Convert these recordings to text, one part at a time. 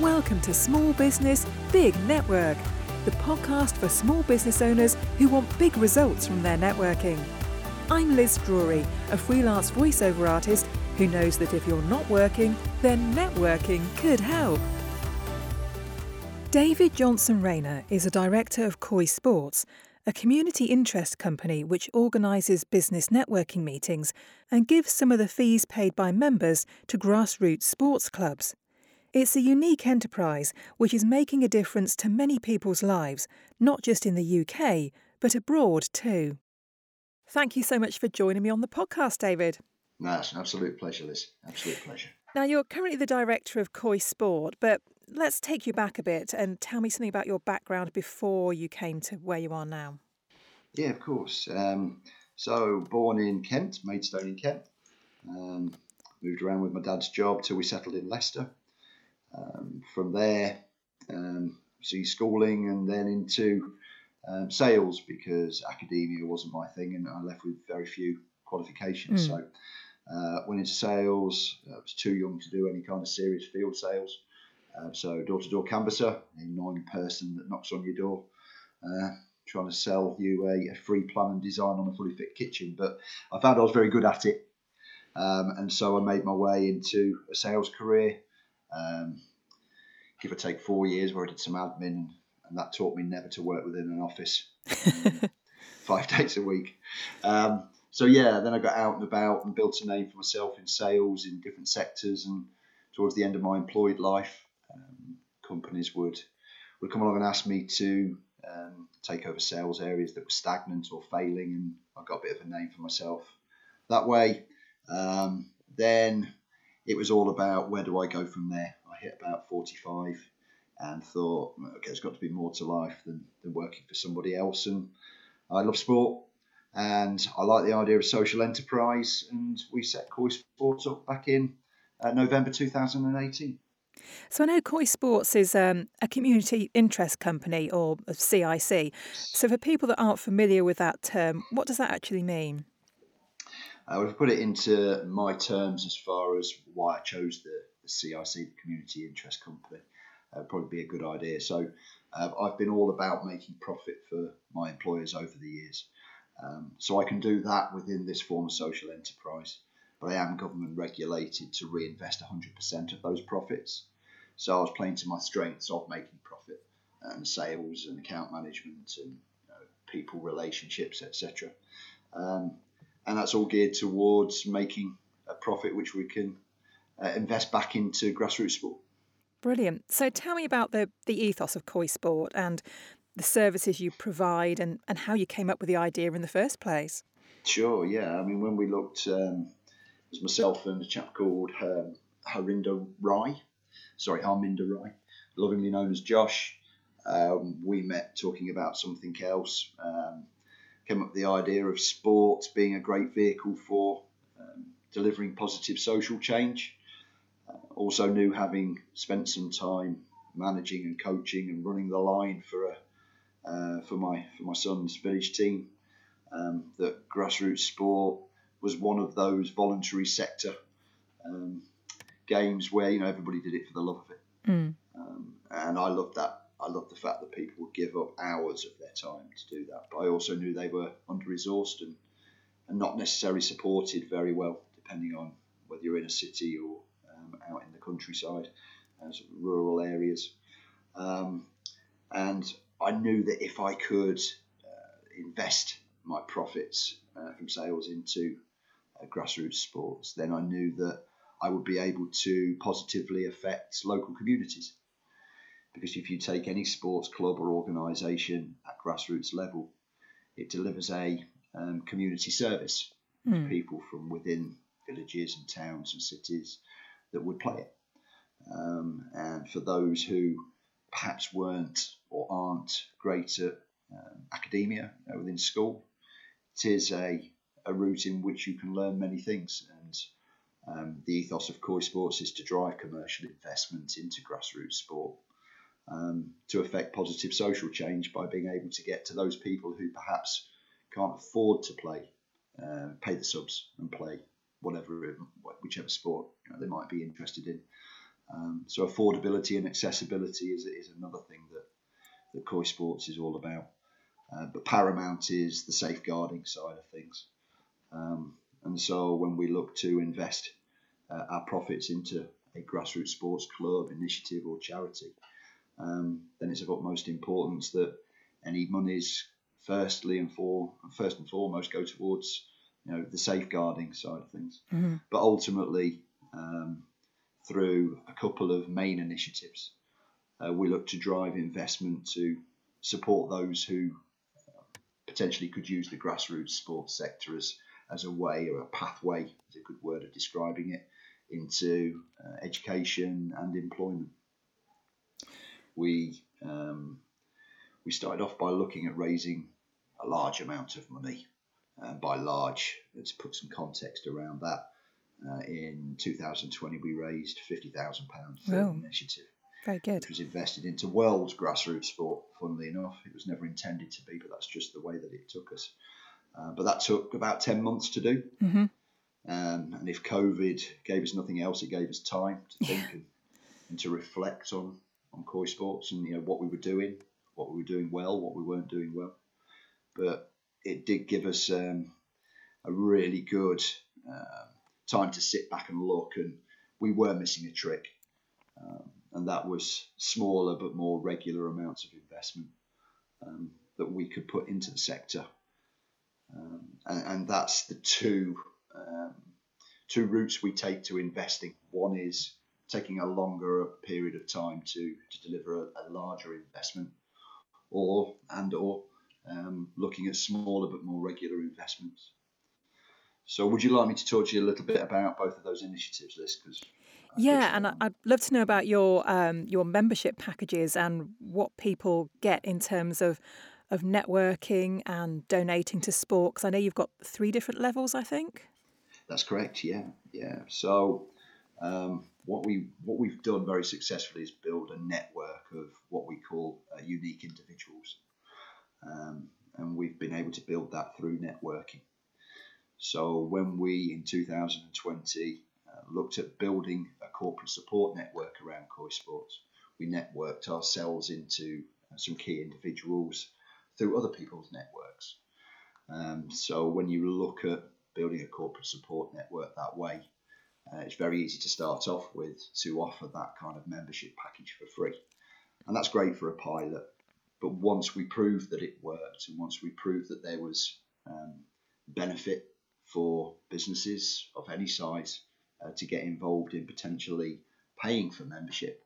Welcome to Small Business Big Network, the podcast for small business owners who want big results from their networking. I'm Liz Drury, a freelance voiceover artist who knows that if you're not working, then networking could help. David Johnson Rayner is a director of Koi Sports, a community interest company which organises business networking meetings and gives some of the fees paid by members to grassroots sports clubs. It's a unique enterprise which is making a difference to many people's lives, not just in the UK, but abroad too. Thank you so much for joining me on the podcast, David. No, it's an absolute pleasure, Liz. Absolute pleasure. Now, you're currently the director of Koi Sport, but let's take you back a bit and tell me something about your background before you came to where you are now. Yeah, of course. Um, so, born in Kent, Maidstone in Kent. Um, moved around with my dad's job till we settled in Leicester. Um, from there, um, see schooling and then into um, sales because academia wasn't my thing and I left with very few qualifications. Mm. So, uh, went into sales. I was too young to do any kind of serious field sales. Uh, so, door to door canvasser, a annoying person that knocks on your door. Uh, trying to sell you a, a, free plan and design on a fully fit kitchen, but I found I was very good at it. Um, and so I made my way into a sales career um, give or take four years where I did some admin, and that taught me never to work within an office um, five days a week. Um, so yeah, then I got out and about and built a name for myself in sales in different sectors. And towards the end of my employed life, um, companies would would come along and ask me to um, take over sales areas that were stagnant or failing, and I got a bit of a name for myself that way. Um, then it was all about where do I go from there. I hit about 45 and thought, okay, there's got to be more to life than, than working for somebody else. And I love sport and I like the idea of social enterprise. And we set Koi Sports up back in uh, November 2018. So I know Koi Sports is um, a community interest company or a CIC. So for people that aren't familiar with that term, what does that actually mean? I would put it into my terms as far as why I chose the, the CIC, the Community Interest Company. Uh, would probably be a good idea. So uh, I've been all about making profit for my employers over the years. Um, so I can do that within this form of social enterprise, but I am government regulated to reinvest 100% of those profits. So I was playing to my strengths of making profit and sales and account management and you know, people relationships, etc. Um, and that's all geared towards making a profit which we can uh, invest back into grassroots sport. Brilliant. So tell me about the, the ethos of Koi Sport and the services you provide and, and how you came up with the idea in the first place. Sure, yeah. I mean, when we looked, um, it was myself and a chap called um, Harinder Rai, sorry, Harminder Rai, lovingly known as Josh. Um, we met talking about something else. Um, came up with the idea of sport being a great vehicle for um, delivering positive social change. Uh, also knew having spent some time managing and coaching and running the line for a uh, for my for my son's village team um, that grassroots sport was one of those voluntary sector um, games where you know everybody did it for the love of it, mm. um, and I loved that I loved the fact that people would give up hours of their time to do that. But I also knew they were under resourced and, and not necessarily supported very well, depending on whether you're in a city or um, out in the countryside, as rural areas. Um, and I knew that if I could uh, invest my profits uh, from sales into uh, grassroots sports, then I knew that I would be able to positively affect local communities because if you take any sports club or organisation at grassroots level, it delivers a um, community service mm. to people from within villages and towns and cities that would play it. Um, and for those who perhaps weren't or aren't great at um, academia you know, within school, it is a, a route in which you can learn many things. And um, the ethos of Koi Sports is to drive commercial investment into grassroots sport um, to affect positive social change by being able to get to those people who perhaps can't afford to play, uh, pay the subs and play whatever, whichever sport you know, they might be interested in. Um, so affordability and accessibility is, is another thing that, that Koi Sports is all about. Uh, but paramount is the safeguarding side of things. Um, and so when we look to invest uh, our profits into a grassroots sports club, initiative, or charity, um, then it's of utmost importance that any monies, firstly and for first and foremost, go towards you know the safeguarding side of things. Mm-hmm. But ultimately, um, through a couple of main initiatives, uh, we look to drive investment to support those who potentially could use the grassroots sports sector as as a way or a pathway, is a good word of describing it, into uh, education and employment. We um, we started off by looking at raising a large amount of money. Uh, by large, let's put some context around that. Uh, in 2020, we raised £50,000 for an initiative. Very good. It was invested into world grassroots sport, funnily enough. It was never intended to be, but that's just the way that it took us. Uh, but that took about 10 months to do. Mm-hmm. Um, and if COVID gave us nothing else, it gave us time to think and, and, to reflect on, on Koi Sports and you know what we were doing, what we were doing well, what we weren't doing well. But it did give us um, a really good uh, time to sit back and look, and we were missing a trick. Um, and that was smaller but more regular amounts of investment um, that we could put into the sector um, and, and, that's the two um, two routes we take to investing. One is taking a longer period of time to, to deliver a, a larger investment, or and or um, looking at smaller but more regular investments. So, would you like me to talk to you a little bit about both of those initiatives, Liz? Because yeah, and I'd love to know about your um, your membership packages and what people get in terms of of networking and donating to sport? Because I know you've got three different levels, I think. That's correct. Yeah, yeah. So um, what we what we've done very successfully is build a network of what we call uh, unique individuals, um, and we've been able to build that through networking. So when we in 2020 uh, looked at building a corporate support network around Koi Sports, we networked ourselves into uh, some key individuals through other people's networks. Um, so when you look at building a corporate support network that way, uh, it's very easy to start off with to offer that kind of membership package for free. And that's great for a pilot. But once we proved that it worked and once we proved that there was um, benefit for businesses of any size uh, to get involved in potentially paying for membership,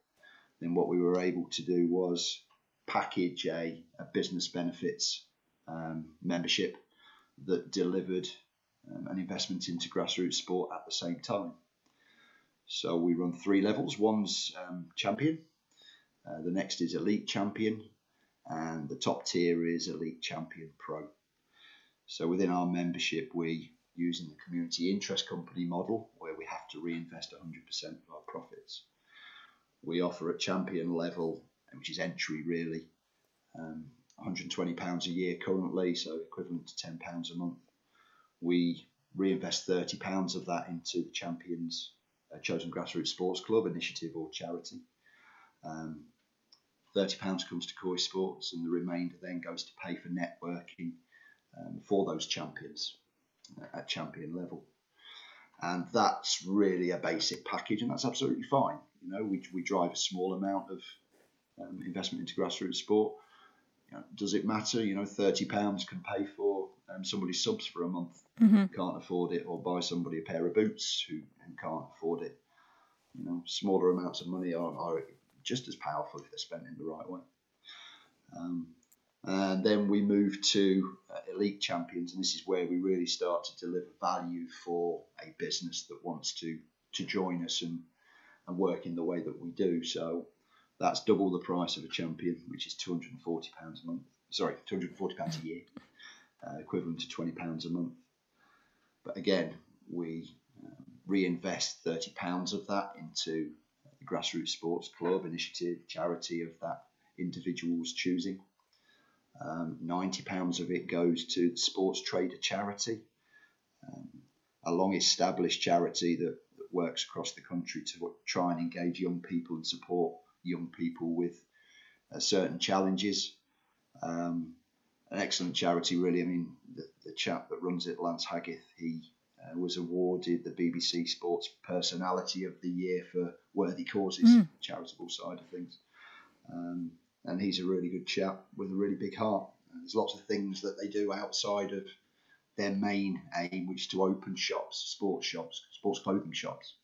then what we were able to do was package a, a business benefits um, membership that delivered um, an investment into grassroots sport at the same time. So we run three levels. One's um, champion, uh, the next is elite champion, and the top tier is elite champion pro. So within our membership, we using the community interest company model where we have to reinvest 100% of our profits. We offer at champion level which is entry really. Um, 120 pounds a year currently, so equivalent to 10 pounds a month. We reinvest 30 pounds of that into the Champions uh, Chosen Grassroots Sports Club initiative or charity. Um, 30 pounds comes to Koi Sports, and the remainder then goes to pay for networking um, for those champions uh, at champion level. And that's really a basic package, and that's absolutely fine. You know, we, we drive a small amount of um, investment into grassroots sport. You know, does it matter? You know, thirty pounds can pay for um, somebody's subs for a month, mm-hmm. can't afford it, or buy somebody a pair of boots who, who can't afford it. You know, smaller amounts of money are, are just as powerful if they're spent in the right way. Um, and then we move to uh, elite champions, and this is where we really start to deliver value for a business that wants to to join us and and work in the way that we do. So that's double the price of a champion, which is £240 a month. Sorry, £240 a year, uh, equivalent to £20 a month. But again, we um, reinvest £30 of that into the grassroots sports club initiative, charity of that individual's choosing. Um, £90 of it goes to the Sports Trader charity, um, a long established charity that, that works across the country to try and engage young people and support young people with uh, certain challenges. Um, an excellent charity, really. I mean, the, the chap that runs it, Lance Haggith, he uh, was awarded the BBC Sports Personality of the Year for worthy causes, mm. charitable side of things. Um, and he's a really good chap with a really big heart. And there's lots of things that they do outside of their main aim, which is to open shops, sports shops, sports clothing shops,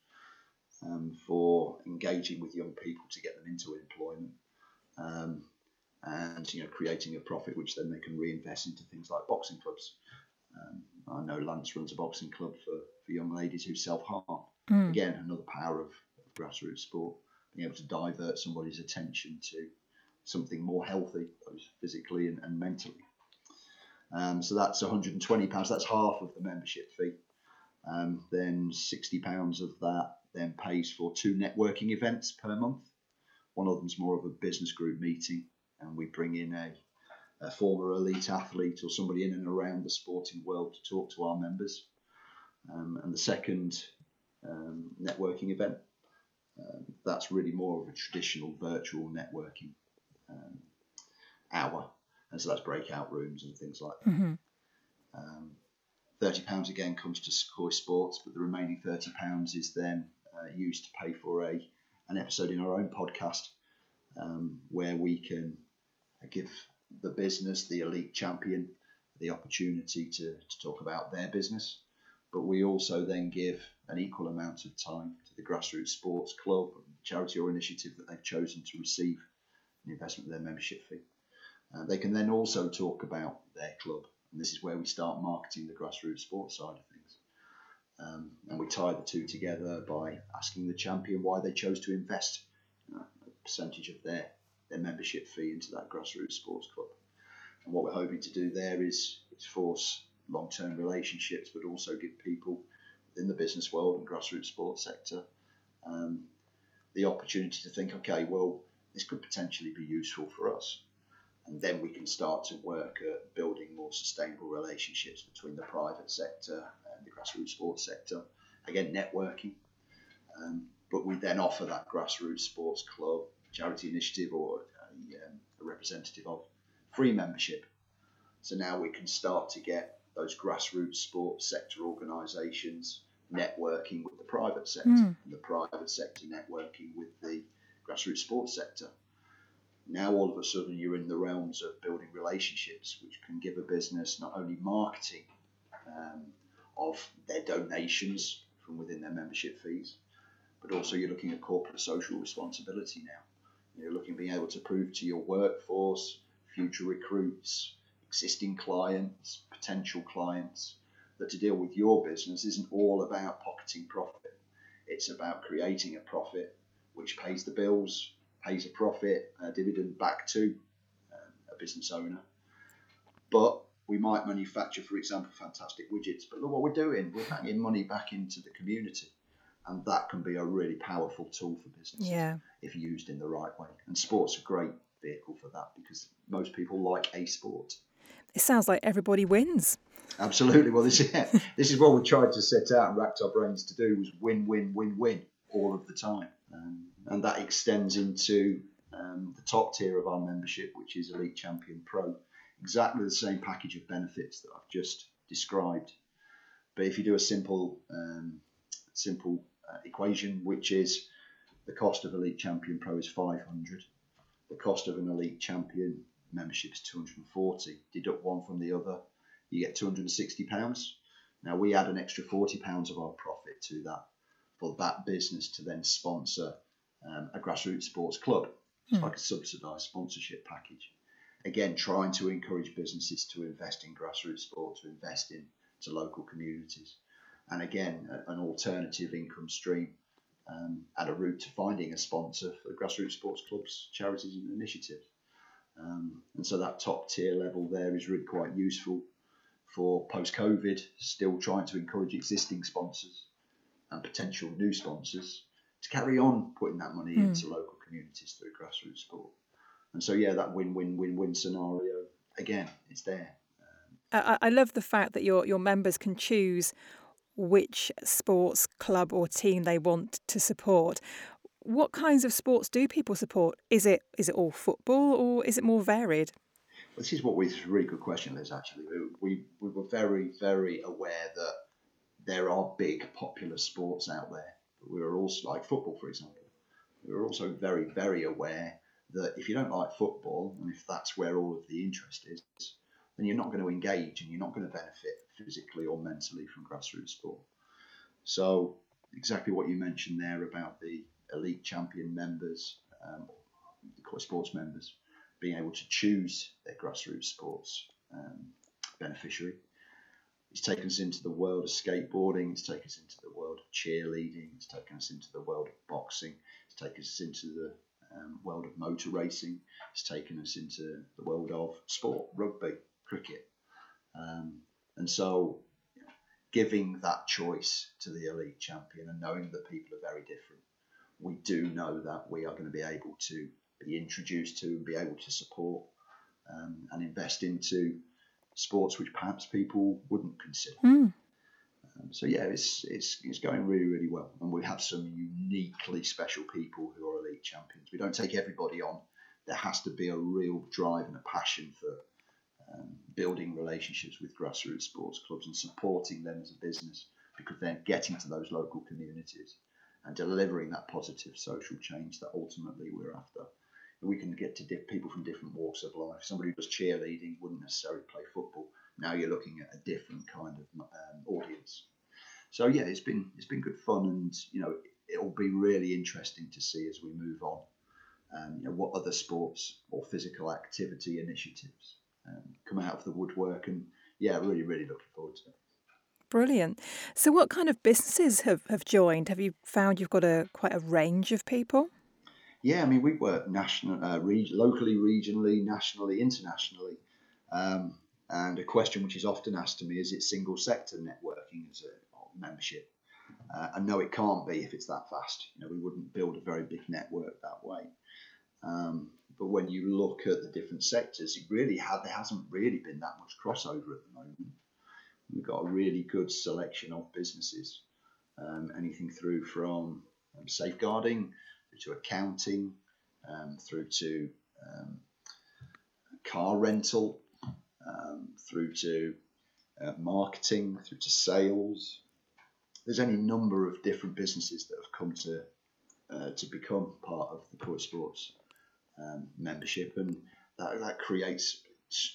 um, for engaging with young people to get them into employment. Um, and you know creating a profit which then they can reinvest into things like boxing clubs. Um, I know Lance runs a boxing club for, for young ladies who self harm. Mm. Again, another power of, of, grassroots sport, being able to divert somebody's attention to something more healthy, both physically and, and mentally. Um, so that's 120 pounds. That's half of the membership fee. Um, then 60 pounds of that then pays for two networking events per month. One of them's more of a business group meeting, and we bring in a, a former elite athlete or somebody in and around the sporting world to talk to our members. Um, and the second um, networking event, um, that's really more of a traditional virtual networking um, hour. And so that's breakout rooms and things like that. Mm-hmm. Um, £30 again comes to Koi Sports, but the remaining £30 is then uh, used to pay for a an episode in our own podcast um, where we can give the business, the elite champion, the opportunity to, to talk about their business. But we also then give an equal amount of time to the grassroots sports club, charity or initiative that they've chosen to receive an investment of their membership fee. Uh, they can then also talk about their club, and this is where we start marketing the grassroots sports side of things. Um, and we tie the two together by asking the champion why they chose to invest uh, a percentage of their their membership fee into that grassroots sports club. And what we're hoping to do there is, is force long term relationships, but also give people in the business world and grassroots sports sector um, the opportunity to think, okay, well, this could potentially be useful for us. And then we can start to work at building more sustainable relationships between the private sector and the grassroots sports sector. Again, networking. Um, but we then offer that grassroots sports club charity initiative or a, um, a representative of free membership. So now we can start to get those grassroots sports sector organisations networking with the private sector, mm. the private sector networking with the grassroots sports sector. Now all of a sudden you're in the realms of building relationships, which can give a business not only marketing um, of their donations from within their membership fees, but also you're looking at corporate social responsibility now. You're looking being able to prove to your workforce, future recruits, existing clients, potential clients, that to deal with your business isn't all about pocketing profit. It's about creating a profit which pays the bills, pays a profit, a dividend back to um, a business owner. But we might manufacture, for example, fantastic widgets. But look what we're doing. We're banging money back into the community and that can be a really powerful tool for business yeah. if used in the right way. And sport's are a great vehicle for that because most people like a sport. It sounds like everybody wins. Absolutely. Well, this yeah, this is what we tried to set out and racked our brains to do was win, win, win, win all of the time, um, and that extends into um, the top tier of our membership, which is Elite Champion Pro. Exactly the same package of benefits that I've just described, but if you do a simple um, simple equation, which is the cost of Elite Champion Pro is 500. The cost of an Elite Champion membership is 240. Deduct one from the other, you get 260 pounds. Now we add an extra 40 pounds of our profit to that for that business to then sponsor um, a grassroots sports club. It's hmm. like a subsidised sponsorship package. Again, trying to encourage businesses to invest in grassroots sport, to invest in to local communities and again, an alternative income stream um, and a route to finding a sponsor for grassroots sports clubs, charities, and initiatives. Um, and so that top tier level there is really quite useful for post COVID, still trying to encourage existing sponsors and potential new sponsors to carry on putting that money mm. into local communities through grassroots sport. And so, yeah, that win win win win scenario, again, it's there. I, I love the fact that your, your members can choose which sports club or team they want to support. What kinds of sports do people support? Is it is it all football or is it more varied? This is what we. This is a really good question, Liz. Actually, we we were very very aware that there are big popular sports out there. We were also like football, for example. We were also very very aware that if you don't like football and if that's where all of the interest is, then you're not going to engage and you're not going to benefit physically or mentally from grassroots sport. So exactly what you mentioned there about the elite champion members, um, sports members, being able to choose their grassroots sports um, beneficiary. It's taken us into the world of skateboarding. It's taken us into the world of cheerleading. It's taken us into the world of boxing. It's taken us into the um, world of motor racing. It's taken us into the world of sport, rugby, cricket. Um, and so, giving that choice to the elite champion and knowing that people are very different, we do know that we are going to be able to be introduced to and be able to support um, and invest into sports which perhaps people wouldn't consider. Mm. Um, so yeah, it's, it's it's going really really well, and we have some uniquely special people who are elite champions. We don't take everybody on. There has to be a real drive and a passion for um, building relationships with grassroots sports clubs and supporting them as a business because they're getting to those local communities and delivering that positive social change that ultimately we're after. we can get to diff- people from different walks of life. Somebody who does cheerleading wouldn't necessarily play football. Now you're looking at a different kind of um, audience. So yeah, it's been it's been good fun, and you know it'll be really interesting to see as we move on. Um, you know what other sports or physical activity initiatives um, come out of the woodwork, and yeah, really really looking forward to it. Brilliant. So, what kind of businesses have, have joined? Have you found you've got a quite a range of people? Yeah, I mean, we work national, uh, re- locally, regionally, nationally, internationally. Um, and a question which is often asked to me is it single sector networking as a membership? Uh, and no, it can't be if it's that fast. You know, we wouldn't build a very big network that way. Um, but when you look at the different sectors, it really had there hasn't really been that much crossover at the moment. We've got a really good selection of businesses, um, anything through from um, safeguarding through to accounting, um, through to um, car rental, um, through to uh, marketing, through to sales. There's any number of different businesses that have come to uh, to become part of the Koi Sports um, membership, and that, that creates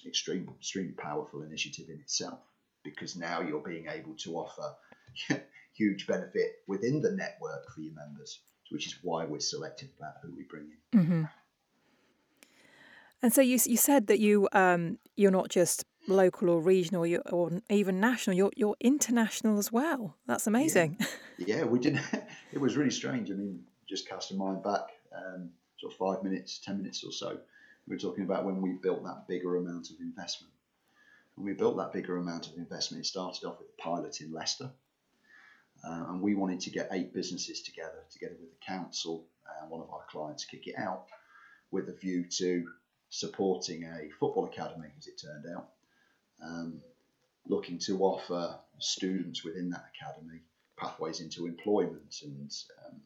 extreme, extremely powerful initiative in itself because now you're being able to offer huge benefit within the network for your members, which is why we're selective about who we bring in. Mm-hmm. And so you you said that you um, you're not just local or regional you, or even national. You're you're international as well. That's amazing. Yeah, yeah we did. it was really strange. I mean, just casting mind back, um, sort of five minutes, ten minutes or so. We were talking about when we built that bigger amount of investment when we built that bigger amount of investment, it started off with a pilot in Leicester. Uh, and we wanted to get eight businesses together, together with the council and one of our clients, kick it out with a view to supporting a football academy, as it turned out, um, looking to offer students within that academy pathways into employment and um,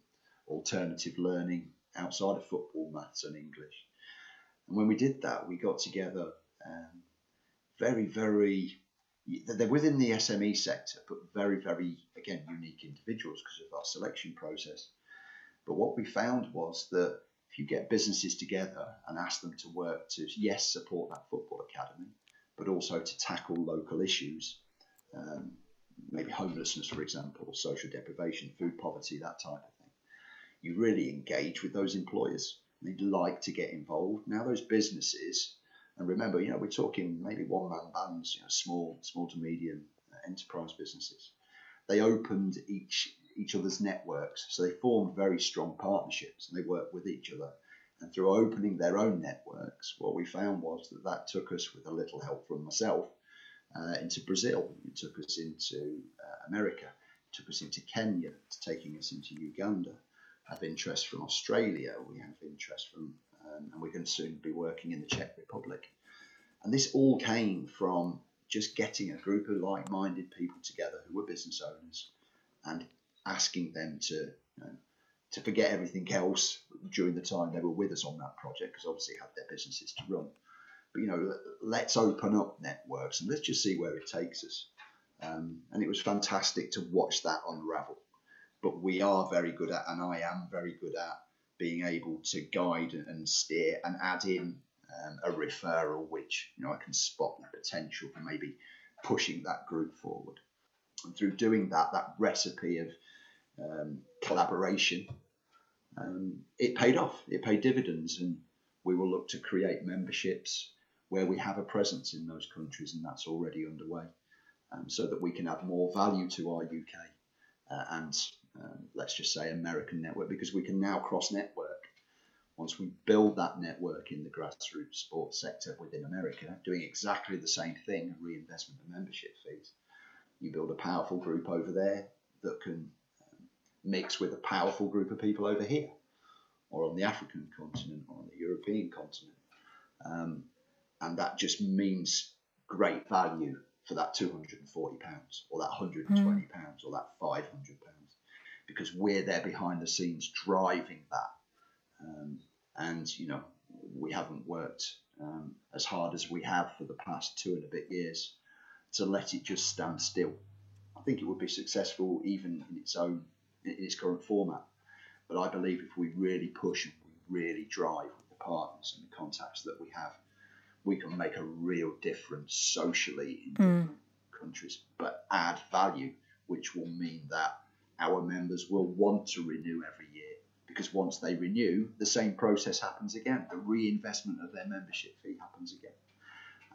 alternative learning outside of football, maths, and English. And when we did that, we got together um, very, very, they're within the SME sector, but very, very, again, unique individuals because of our selection process. But what we found was that if you get businesses together and ask them to work to, yes, support that football academy, but also to tackle local issues, um, maybe homelessness, for example, social deprivation, food poverty, that type of thing, you really engage with those employers. They'd like to get involved. Now, those businesses and remember, you know, we're talking maybe one man bands, you know, small, small to medium uh, enterprise businesses. They opened each each other's networks, so they formed very strong partnerships and they worked with each other. And through opening their own networks, what we found was that that took us, with a little help from myself, uh, into Brazil. It took us into uh, America. It took us into Kenya. It's taking us into Uganda. Have interest from Australia. We have interest from um, and we're going to soon be working in the Czech Republic. And this all came from just getting a group of like-minded people together who were business owners and asking them to you know, to forget everything else during the time they were with us on that project because obviously had their businesses to run. But you know, let's open up networks and let's just see where it takes us. Um, and it was fantastic to watch that unravel. But we are very good at, and I am very good at being able to guide and steer and add in um, a referral, which you know I can spot the potential for maybe pushing that group forward. And through doing that, that recipe of um, collaboration, um, it paid off. It paid dividends, and we will look to create memberships where we have a presence in those countries, and that's already underway, um, so that we can add more value to our UK uh, and um, let's just say American network because we can now cross network. Once we build that network in the grassroots sports sector within America, doing exactly the same thing, reinvestment of membership fees, you build a powerful group over there that can mix with a powerful group of people over here, or on the African continent, or on the European continent. Um, and that just means great value for that £240 or that £120 mm. or that £500 because we're there behind the scenes driving that. Um, and, you know, we haven't worked um, as hard as we have for the past two and a bit years to let it just stand still. I think it would be successful even in its own in its current format. But I believe if we really push and we really drive with the partners and the contacts that we have, we can make a real difference socially in mm. different countries, but add value, which will mean that our members will want to renew every year because once they renew, the same process happens again. The reinvestment of their membership fee happens again.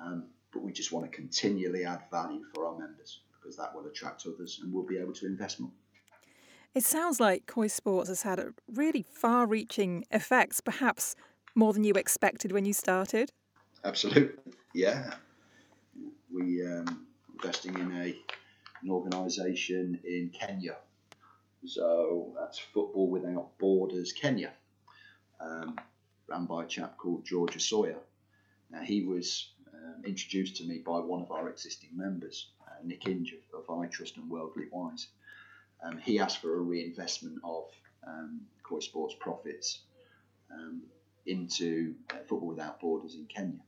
Um, but we just want to continually add value for our members because that will attract others and we'll be able to invest more. It sounds like Koi Sports has had really far reaching effects, perhaps more than you expected when you started. Absolutely, yeah. We um, investing in a an organisation in Kenya, so that's Football Without Borders Kenya, um, run by a chap called George Sawyer. Now he was um, introduced to me by one of our existing members, uh, Nick Inge of, of iTrust and Worldly Wise um, he asked for a reinvestment of um, Koi Sports profits um, into uh, Football Without Borders in Kenya.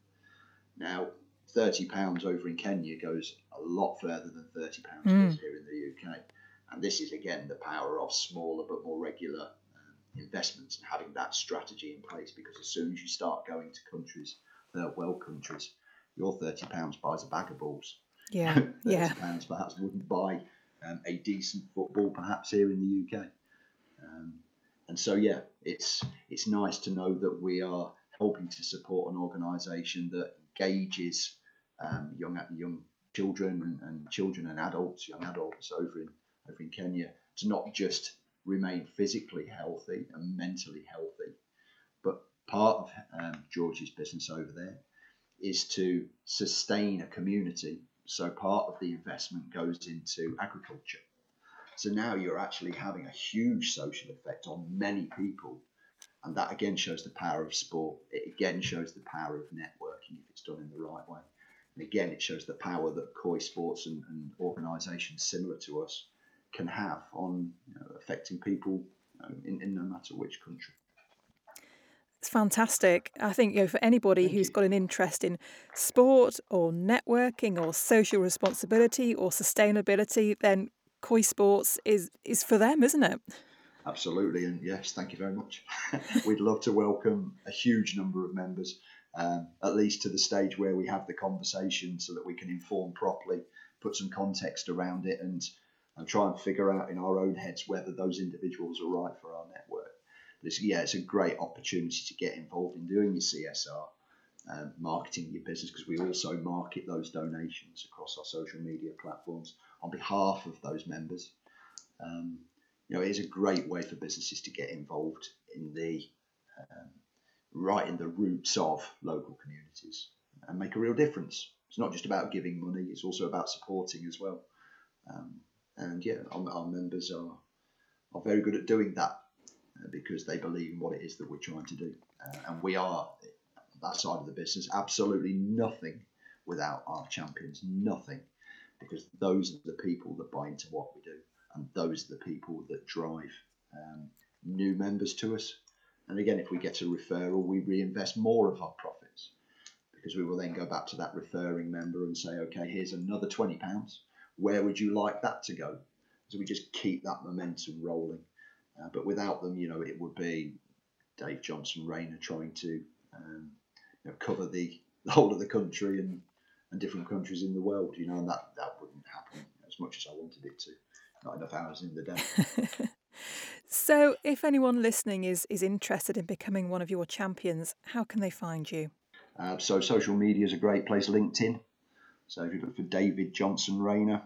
Now, £30 over in Kenya goes a lot further than £30 mm. here in the UK. And this is, again, the power of smaller but more regular um, investments and having that strategy in place because as soon as you start going to countries, third world countries, your £30 buys a bag of balls. Yeah, £30 yeah. perhaps wouldn't buy um, a decent football perhaps here in the UK. Um, and so yeah, it's it's nice to know that we are helping to support an organisation that engages um, young young children and, and, children and adults, young adults over in over in Kenya to not just remain physically healthy and mentally healthy, but part of um, George's business over there is to sustain a community so part of the investment goes into agriculture. So now you're actually having a huge social effect on many people. And that again shows the power of sport. It again shows the power of networking if it's done in the right way. And again, it shows the power that Koi Sports and, and organisations similar to us can have on you know, affecting people know, in, in no matter which country. It's fantastic. I think you know, for anybody Thank who's you. got an interest in sport or networking or social responsibility or sustainability, then Koi Sports is is for them, isn't it? Absolutely, and yes, thank you very much. We'd love to welcome a huge number of members, um, at least to the stage where we have the conversation, so that we can inform properly, put some context around it, and and try and figure out in our own heads whether those individuals are right for our network it's, yeah, it's a great opportunity to get involved in doing your CSR, um, marketing your business, because we also market those donations across our social media platforms on behalf of those members. Um, you know, it is a great way for businesses to get involved in the um, right in the roots of local communities and make a real difference. It's not just about giving money; it's also about supporting as well. Um, and yeah, our, our members are are very good at doing that because they believe in what it is that we're trying to do. Uh, and we are, that side of the business, absolutely nothing without our champions. Nothing. Because those are the people that buy into what we do, and those are the people that drive um, new members to us. And again, if we get a referral, we reinvest more of our profits because we will then go back to that referring member and say, okay, here's another £20. Where would you like that to go? So we just keep that momentum rolling. Uh, but without them, you know, it would be Dave Johnson Rayner trying to um, you know, cover the, the whole of the country and, and different countries in the world, you know, and that, that wouldn't happen as much as I wanted it to. Not enough hours in the day. so, if anyone listening is is interested in becoming one of your champions, how can they find you? Uh, so, social media is a great place. LinkedIn. So, if you look for David Johnson Rayner,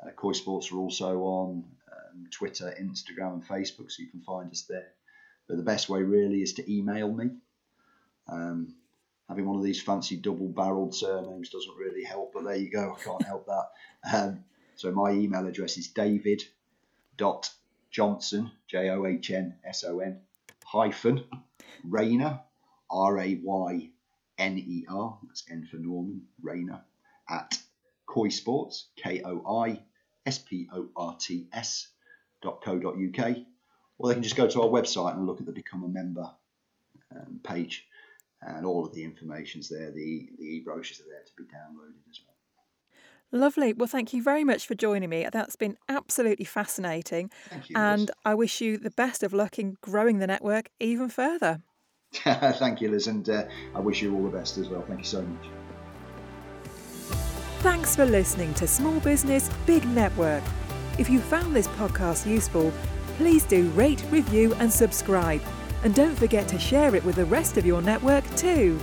uh, Koi Sports are also on um, Twitter, Instagram, and Facebook, so you can find us there. But the best way really is to email me. Um, having one of these fancy double-barreled surnames doesn't really help, but there you go. I can't help that. Um, so my email address is david dot johnson j o h n s o n hyphen Rayner r a y n e r that's N for Norman Rayner at Koi Sports k o i s p o r t s dot co dot uk or they can just go to our website and look at the become a member um, page and all of the information's there the the e-brochures are there to be downloaded as well Lovely. Well, thank you very much for joining me. That's been absolutely fascinating. Thank you. And Liz. I wish you the best of luck in growing the network even further. Thank you, Liz, and uh, I wish you all the best as well. Thank you so much. Thanks for listening to Small Business Big Network. If you found this podcast useful, please do rate, review, and subscribe. And don't forget to share it with the rest of your network too.